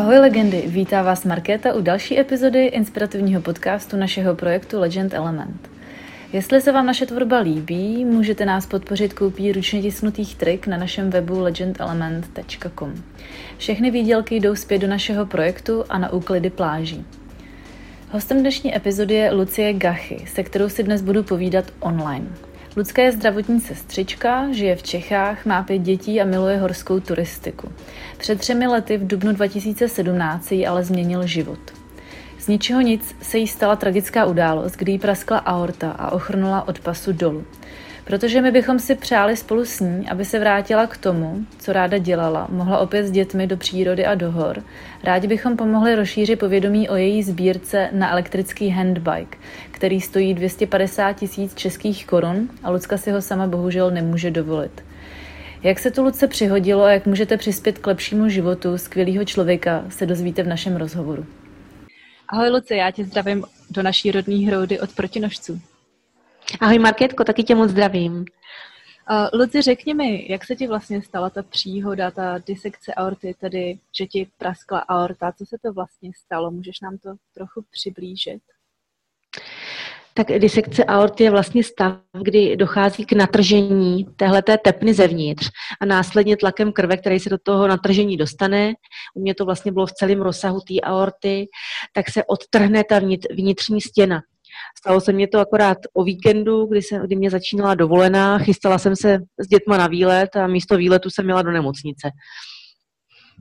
Ahoj legendy, vítá vás Markéta u další epizody inspirativního podcastu našeho projektu Legend Element. Jestli se vám naše tvorba líbí, můžete nás podpořit koupí ručně tisknutých trik na našem webu legendelement.com. Všechny výdělky jdou zpět do našeho projektu a na úklidy pláží. Hostem dnešní epizody je Lucie Gachy, se kterou si dnes budu povídat online. Lucka je zdravotní sestřička, žije v Čechách, má pět dětí a miluje horskou turistiku. Před třemi lety v dubnu 2017 jí ale změnil život. Z ničeho nic se jí stala tragická událost, kdy jí praskla aorta a ochrnula od pasu dolů. Protože my bychom si přáli spolu s ní, aby se vrátila k tomu, co ráda dělala, mohla opět s dětmi do přírody a do hor. Rádi bychom pomohli rozšířit povědomí o její sbírce na elektrický handbike, který stojí 250 tisíc českých korun a Lucka si ho sama bohužel nemůže dovolit. Jak se to Luce přihodilo a jak můžete přispět k lepšímu životu skvělého člověka, se dozvíte v našem rozhovoru. Ahoj Luce, já tě zdravím do naší rodné hroudy od protinožců. Ahoj Markétko, taky tě moc zdravím. Uh, Luci, řekni mi, jak se ti vlastně stala ta příhoda, ta disekce aorty, tedy že ti praskla aorta, co se to vlastně stalo? Můžeš nám to trochu přiblížit? Tak disekce aorty je vlastně stav, kdy dochází k natržení téhleté tepny zevnitř a následně tlakem krve, který se do toho natržení dostane, u mě to vlastně bylo v celém rozsahu té aorty, tak se odtrhne ta vnitřní stěna. Stalo se mě to akorát o víkendu, kdy, se, kdy mě začínala dovolená, chystala jsem se s dětma na výlet a místo výletu jsem měla do nemocnice.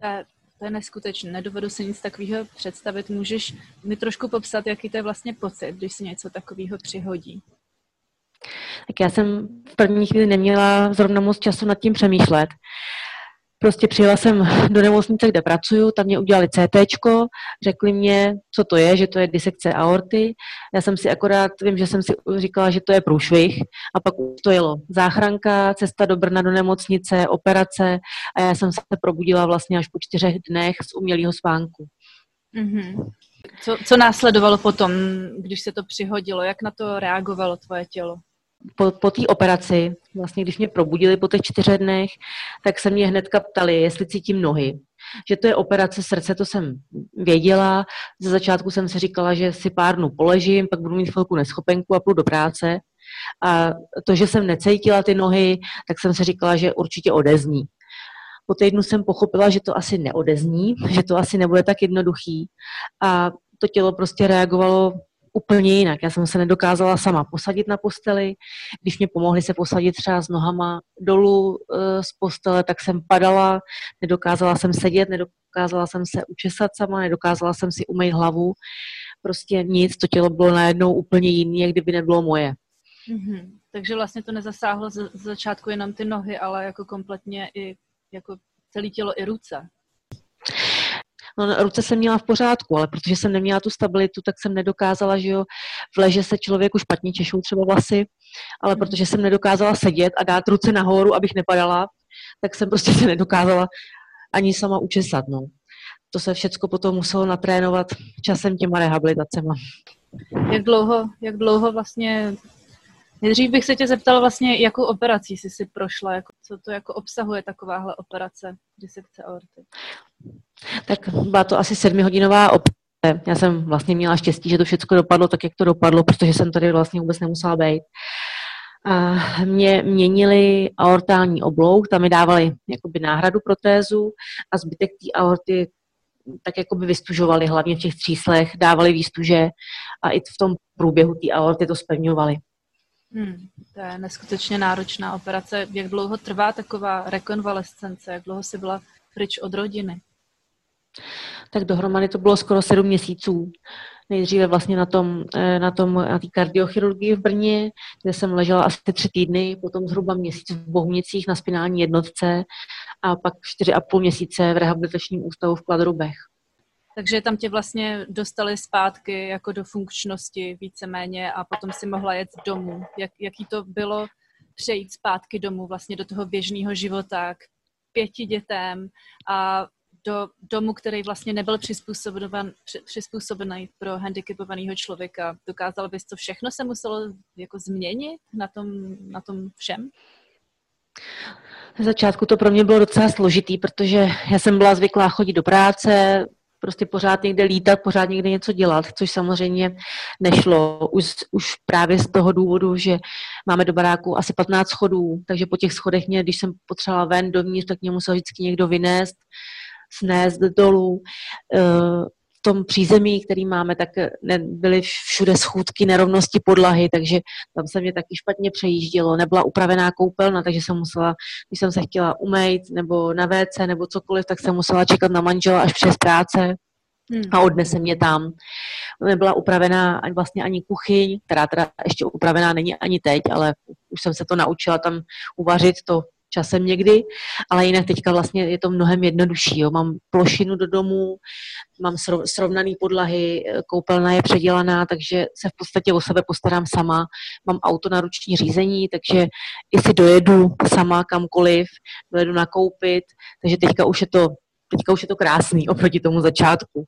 To je, to je neskutečné, nedovedu si nic takového představit. Můžeš mi trošku popsat, jaký to je vlastně pocit, když se něco takového přihodí? Tak já jsem v první chvíli neměla zrovna moc času nad tím přemýšlet. Prostě přijela jsem do nemocnice, kde pracuju, tam mě udělali CT, řekli mě, co to je, že to je disekce aorty. Já jsem si akorát, vím, že jsem si říkala, že to je průšvih a pak to jelo. Záchranka, cesta do Brna do nemocnice, operace a já jsem se probudila vlastně až po čtyřech dnech z umělého spánku. Mm-hmm. Co, co následovalo potom, když se to přihodilo? Jak na to reagovalo tvoje tělo? Po, po té operaci, vlastně když mě probudili po těch čtyřech dnech, tak se mě hnedka ptali, jestli cítím nohy. Že to je operace srdce, to jsem věděla. Ze začátku jsem si říkala, že si pár dnů poležím, pak budu mít chvilku neschopenku a půjdu do práce. A to, že jsem necítila ty nohy, tak jsem si říkala, že určitě odezní. Po týdnu jsem pochopila, že to asi neodezní, že to asi nebude tak jednoduchý. A to tělo prostě reagovalo úplně jinak. Já jsem se nedokázala sama posadit na posteli. Když mě pomohli se posadit třeba s nohama dolů e, z postele, tak jsem padala, nedokázala jsem sedět, nedokázala jsem se učesat sama, nedokázala jsem si umýt hlavu. Prostě nic, to tělo bylo najednou úplně jiný, jak kdyby nebylo moje. Mm-hmm. Takže vlastně to nezasáhlo z začátku jenom ty nohy, ale jako kompletně i jako celé tělo i ruce. No, ruce jsem měla v pořádku, ale protože jsem neměla tu stabilitu, tak jsem nedokázala, že jo, v leže se člověku špatně češou třeba vlasy, ale hmm. protože jsem nedokázala sedět a dát ruce nahoru, abych nepadala, tak jsem prostě se nedokázala ani sama učesat, no. To se všecko potom muselo natrénovat časem těma rehabilitacema. Jak dlouho, jak dlouho vlastně Nejdřív bych se tě zeptala vlastně, jakou operací jsi si prošla, jako, co to jako obsahuje takováhle operace disekce aorty. Tak byla to asi sedmihodinová operace. Já jsem vlastně měla štěstí, že to všechno dopadlo tak, jak to dopadlo, protože jsem tady vlastně vůbec nemusela být. A mě měnili aortální oblouk, tam mi dávali jakoby náhradu protézu a zbytek té aorty tak jakoby vystužovali, hlavně v těch tříslech, dávali výstuže a i v tom průběhu té aorty to spevňovali. Hmm, to je neskutečně náročná operace. Jak dlouho trvá taková rekonvalescence? Jak dlouho jsi byla pryč od rodiny? Tak dohromady to bylo skoro sedm měsíců. Nejdříve vlastně na tom, eh, na tom, na té kardiochirurgii v Brně, kde jsem ležela asi tři týdny, potom zhruba měsíc v Bohumicích na spinální jednotce a pak čtyři a půl měsíce v rehabilitačním ústavu v Kladrubech. Takže tam tě vlastně dostali zpátky jako do funkčnosti víceméně a potom si mohla jet domů. Jak, jaký to bylo přejít zpátky domů, vlastně do toho běžného života k pěti dětem a do domu, který vlastně nebyl přizpůsoben, přizpůsobený pro handicapovaného člověka. Dokázal bys to všechno se muselo jako změnit na tom, na tom všem? Na začátku to pro mě bylo docela složitý, protože já jsem byla zvyklá chodit do práce, prostě pořád někde lítat, pořád někde něco dělat, což samozřejmě nešlo už, už právě z toho důvodu, že máme do baráku asi 15 schodů, takže po těch schodech mě, když jsem potřebovala ven dovnitř, tak mě musel vždycky někdo vynést, snést dolů. Eh, tom přízemí, který máme, tak byly všude schůdky, nerovnosti podlahy, takže tam se mě taky špatně přejíždělo. Nebyla upravená koupelna, takže jsem musela, když jsem se chtěla umýt nebo na WC nebo cokoliv, tak jsem musela čekat na manžela až přes práce hmm. a odnese mě tam. Nebyla upravená ani vlastně ani kuchyň, která teda ještě upravená není ani teď, ale už jsem se to naučila tam uvařit, to časem někdy, ale jinak teďka vlastně je to mnohem jednodušší. Jo. Mám plošinu do domu, mám srovnaný podlahy, koupelna je předělaná, takže se v podstatě o sebe postarám sama. Mám auto na ruční řízení, takže i si dojedu sama kamkoliv, dojedu nakoupit, takže teďka už je to, teďka už je to krásný oproti tomu začátku.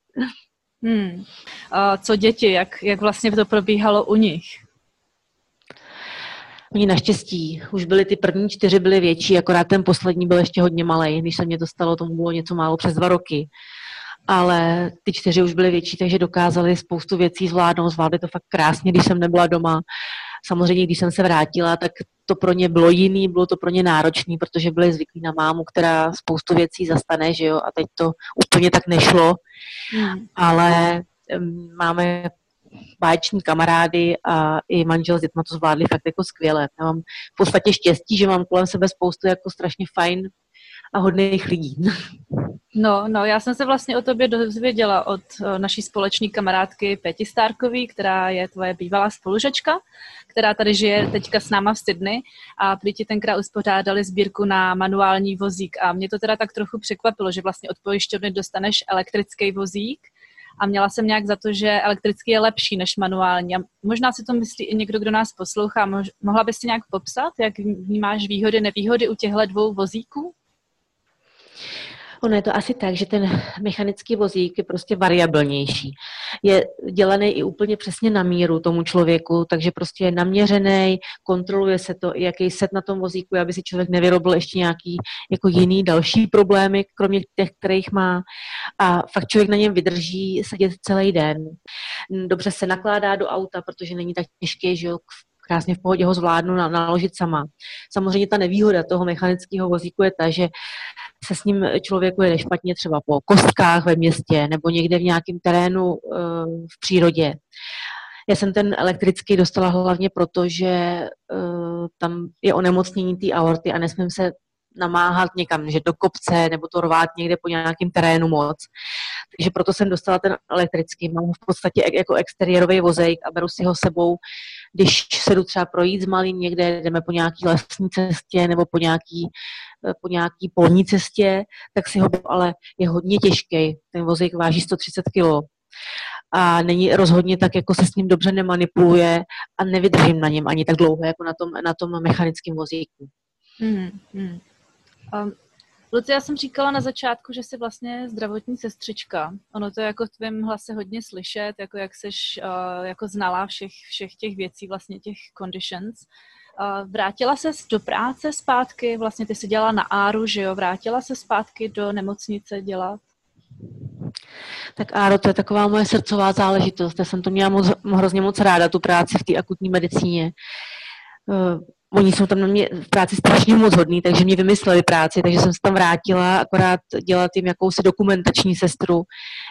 Hmm. A co děti, jak, jak vlastně to probíhalo u nich? Oni naštěstí, už byly ty první čtyři byly větší, akorát ten poslední byl ještě hodně malý. Když se mě dostalo, tomu bylo něco málo přes dva roky. Ale ty čtyři už byly větší, takže dokázali spoustu věcí zvládnout. Zvládli to fakt krásně, když jsem nebyla doma. Samozřejmě, když jsem se vrátila, tak to pro ně bylo jiný, bylo to pro ně náročný, protože byli zvyklí na mámu, která spoustu věcí zastane, že jo, a teď to úplně tak nešlo. Hmm. Ale máme báječní kamarády a i manžel s dětma to zvládli fakt jako skvěle. Já mám v podstatě štěstí, že mám kolem sebe spoustu jako strašně fajn a hodných lidí. No, no, já jsem se vlastně o tobě dozvěděla od eh, naší společné kamarádky Peti Stárkový, která je tvoje bývalá spolužačka, která tady žije teďka s náma v Sydney a prý ti tenkrát uspořádali sbírku na manuální vozík a mě to teda tak trochu překvapilo, že vlastně od pojišťovny dostaneš elektrický vozík a měla jsem nějak za to, že elektrický je lepší než manuální. A možná si to myslí i někdo, kdo nás poslouchá. Mohla bys si nějak popsat, jak vnímáš výhody, nevýhody u těchto dvou vozíků? Ono je to asi tak, že ten mechanický vozík je prostě variabilnější. Je dělaný i úplně přesně na míru tomu člověku, takže prostě je naměřený, kontroluje se to, jaký set na tom vozíku, aby si člověk nevyrobil ještě nějaký jako jiný další problémy, kromě těch, kterých má. A fakt člověk na něm vydrží sedět celý den. Dobře se nakládá do auta, protože není tak těžké, že jo, krásně v pohodě ho zvládnu naložit sama. Samozřejmě ta nevýhoda toho mechanického vozíku je ta, že se s ním člověku jede špatně třeba po kostkách ve městě nebo někde v nějakém terénu eh, v přírodě. Já jsem ten elektrický dostala hlavně proto, že eh, tam je onemocnění té aorty a nesmím se namáhat někam, že do kopce nebo to rvát někde po nějakém terénu moc. Takže proto jsem dostala ten elektrický. Mám v podstatě jako exteriérový vozejk a beru si ho sebou, když se jdu třeba projít s malým někde, jdeme po nějaký lesní cestě nebo po nějaký, eh, po nějaký polní cestě, tak si ho, ale je hodně těžký. Ten vozejk váží 130 kg a není rozhodně tak, jako se s ním dobře nemanipuluje a nevydržím na něm ani tak dlouho, jako na tom, na tom mechanickém vozíku. Mm, mm. Um, Luci, já jsem říkala na začátku, že jsi vlastně zdravotní sestřička. Ono to je jako v tvém hlase hodně slyšet, jako jak jsi uh, jako znala všech, všech těch věcí, vlastně těch conditions. Uh, vrátila se do práce zpátky, vlastně ty jsi dělala na Áru, že jo? Vrátila se zpátky do nemocnice dělat? Tak Áro, to je taková moje srdcová záležitost. Já jsem to měla moc, hrozně moc ráda, tu práci v té akutní medicíně. Uh, oni jsou tam na mě v práci strašně moc hodný, takže mě vymysleli práci, takže jsem se tam vrátila, akorát dělat jim jakousi dokumentační sestru.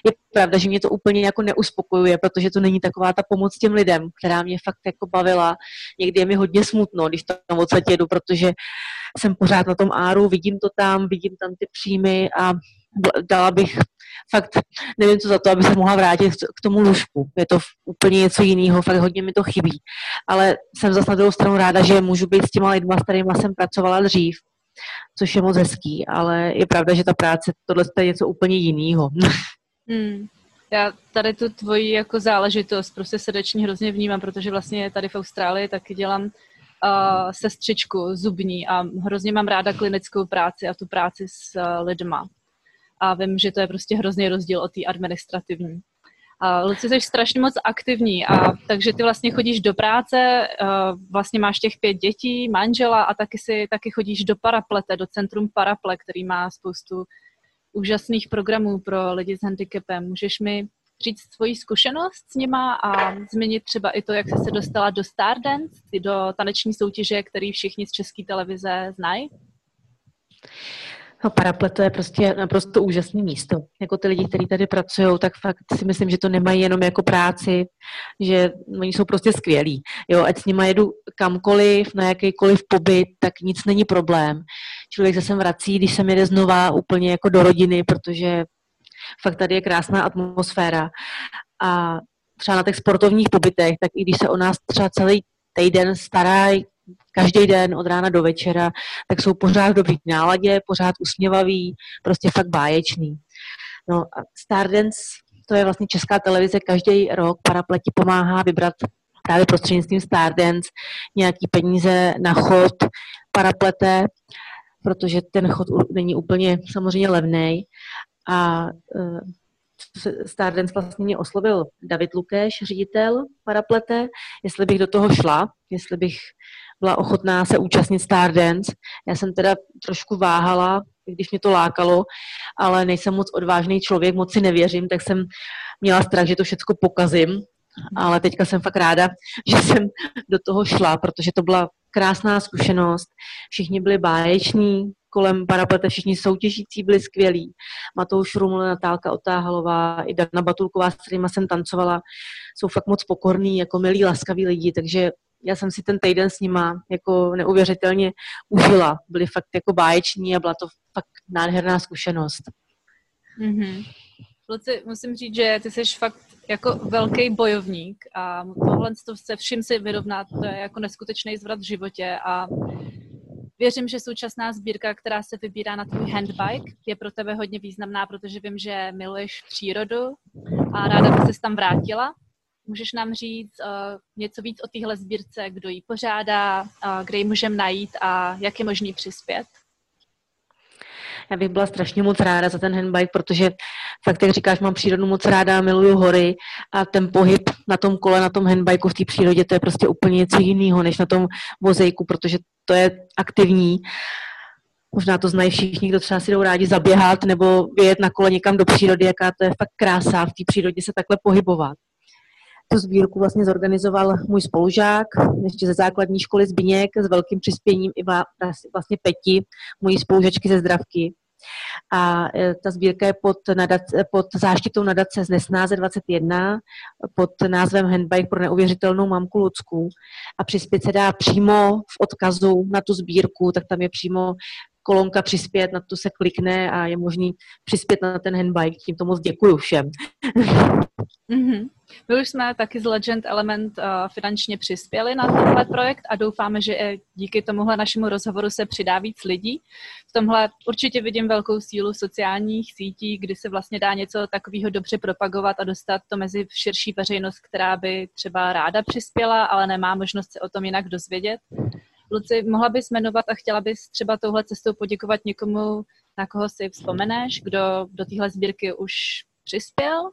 Je pravda, že mě to úplně jako neuspokojuje, protože to není taková ta pomoc těm lidem, která mě fakt jako bavila. Někdy je mi hodně smutno, když tam odsaď jedu, protože jsem pořád na tom áru, vidím to tam, vidím tam ty příjmy a dala bych fakt, nevím co za to, aby se mohla vrátit k tomu lůžku. Je to úplně něco jiného, fakt hodně mi to chybí. Ale jsem zase na druhou stranu ráda, že můžu být s těma lidma, s kterými jsem pracovala dřív, což je moc hezký, ale je pravda, že ta práce, tohle je něco úplně jiného. Hmm. Já tady tu tvoji jako záležitost prostě srdečně hrozně vnímám, protože vlastně tady v Austrálii taky dělám uh, sestřičku zubní a hrozně mám ráda klinickou práci a tu práci s uh, lidma a vím, že to je prostě hrozný rozdíl od té administrativní. A Luci, jsi strašně moc aktivní a takže ty vlastně chodíš do práce, vlastně máš těch pět dětí, manžela a taky si taky chodíš do Paraplete, do centrum Paraple, který má spoustu úžasných programů pro lidi s handicapem. Můžeš mi říct svoji zkušenost s nima a změnit třeba i to, jak jsi se dostala do Stardance, do taneční soutěže, který všichni z české televize znají? No, Paraplet to je prostě naprosto úžasné místo. Jako ty lidi, kteří tady pracují, tak fakt si myslím, že to nemají jenom jako práci, že oni jsou prostě skvělí. Jo, ať s nimi jedu kamkoliv, na jakýkoliv pobyt, tak nic není problém. Člověk se sem vrací, když se jede znova úplně jako do rodiny, protože fakt tady je krásná atmosféra. A třeba na těch sportovních pobytech, tak i když se o nás třeba celý týden starají každý den od rána do večera, tak jsou pořád v dobrý náladě, pořád usměvaví, prostě fakt báječný. No a Stardance, to je vlastně česká televize, každý rok parapleti pomáhá vybrat právě prostřednictvím Stardance nějaký peníze na chod paraplete, protože ten chod není úplně samozřejmě levný. A uh, Stardance vlastně mě oslovil David Lukéš, ředitel paraplete, jestli bych do toho šla, jestli bych byla ochotná se účastnit Stardance. Já jsem teda trošku váhala, když mě to lákalo, ale nejsem moc odvážný člověk, moc si nevěřím, tak jsem měla strach, že to všechno pokazím, ale teďka jsem fakt ráda, že jsem do toho šla, protože to byla krásná zkušenost. Všichni byli báječní, kolem paraplete všichni soutěžící byli skvělí. Matouš Ruml, Natálka Otáhalová, i Dana Batulková, s kterými jsem tancovala, jsou fakt moc pokorní, jako milí, laskaví lidi, takže já jsem si ten týden s nima jako neuvěřitelně užila. Byli fakt jako báječní a byla to fakt nádherná zkušenost. Mm-hmm. Luci, musím říct, že ty jsi fakt jako velký bojovník a tohle se vším si vyrovnat, to je jako neskutečný zvrat v životě a Věřím, že současná sbírka, která se vybírá na tvůj handbike, je pro tebe hodně významná, protože vím, že miluješ přírodu a ráda by se tam vrátila. Můžeš nám říct uh, něco víc o téhle sbírce, kdo ji pořádá, uh, kde ji můžeme najít a jak je možný přispět? Já bych byla strašně moc ráda za ten handbike, protože fakt, jak říkáš, mám přírodu moc ráda, miluju hory a ten pohyb na tom kole, na tom handbikeu v té přírodě, to je prostě úplně něco jiného, než na tom vozejku, protože to je aktivní. Možná to znají všichni, kdo třeba si jdou rádi zaběhat nebo vyjet na kole někam do přírody, jaká to je fakt krása v té přírodě se takhle pohybovat. Tu sbírku vlastně zorganizoval můj spolužák, ještě ze základní školy Zbíněk, s velkým přispěním i vlastně Peti, mojí spolužačky ze Zdravky. A e, ta sbírka je pod, nadace, pod záštitou nadace z Nesnáze 21 pod názvem Handbike pro neuvěřitelnou mamku Lucku a přispět se dá přímo v odkazu na tu sbírku, tak tam je přímo kolonka přispět, na to se klikne a je možný přispět na ten handbike. Tímto moc děkuju všem. Mm-hmm. My už jsme taky z Legend Element uh, finančně přispěli na tenhle projekt a doufáme, že díky tomuhle našemu rozhovoru se přidá víc lidí. V tomhle určitě vidím velkou sílu sociálních sítí, kdy se vlastně dá něco takového dobře propagovat a dostat to mezi širší veřejnost, která by třeba ráda přispěla, ale nemá možnost se o tom jinak dozvědět. Luci, mohla bys jmenovat a chtěla bys třeba touhle cestou poděkovat někomu, na koho si vzpomeneš, kdo do téhle sbírky už přispěl?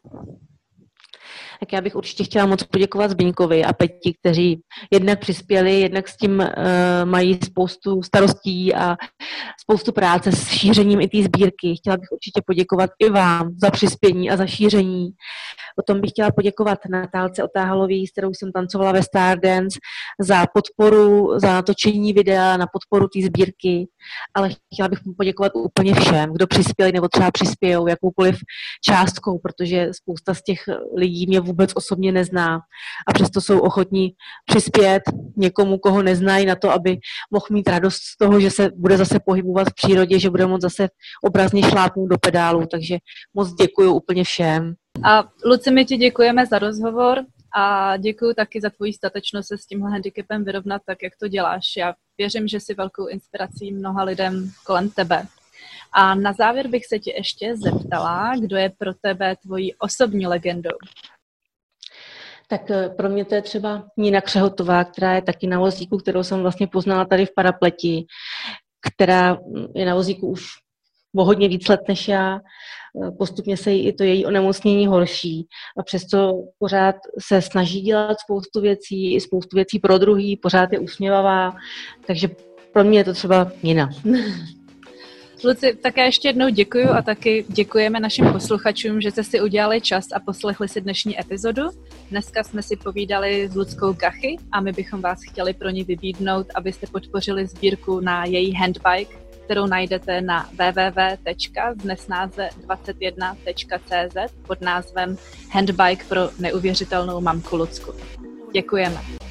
Tak já bych určitě chtěla moc poděkovat Zbyňkovi a Peti, kteří jednak přispěli, jednak s tím uh, mají spoustu starostí a spoustu práce s šířením i té sbírky. Chtěla bych určitě poděkovat i vám za přispění a za šíření. Potom bych chtěla poděkovat Natálce Otáhalový, s kterou jsem tancovala ve Stardance, za podporu, za natočení videa, na podporu té sbírky, ale chtěla bych poděkovat úplně všem, kdo přispěli nebo třeba přispějou jakoukoliv částkou, protože spousta z těch lidí mě vůbec osobně nezná a přesto jsou ochotní přispět někomu, koho neznají na to, aby mohl mít radost z toho, že se bude zase pohybovat v přírodě, že bude moct zase obrazně šlápnout do pedálu, takže moc děkuji úplně všem. A Luci, my ti děkujeme za rozhovor a děkuji taky za tvoji statečnost se s tímhle handicapem vyrovnat tak, jak to děláš. Já věřím, že jsi velkou inspirací mnoha lidem kolem tebe. A na závěr bych se tě ještě zeptala, kdo je pro tebe tvojí osobní legendou? Tak eh, pro mě to je třeba Nina Křehotová, která je taky na vozíku, kterou jsem vlastně poznala tady v Parapleti, která je na vozíku už o hodně víc let než já. E, postupně se jí i to její onemocnění horší a přesto pořád se snaží dělat spoustu věcí, i spoustu věcí pro druhý, pořád je usměvavá, takže pro mě je to třeba jiná. Luci, také ještě jednou děkuji a taky děkujeme našim posluchačům, že jste si udělali čas a poslechli si dnešní epizodu. Dneska jsme si povídali s Luckou Gachy a my bychom vás chtěli pro ní vybídnout, abyste podpořili sbírku na její handbike, kterou najdete na www.znesnáze21.cz pod názvem Handbike pro neuvěřitelnou mamku Lucku. Děkujeme.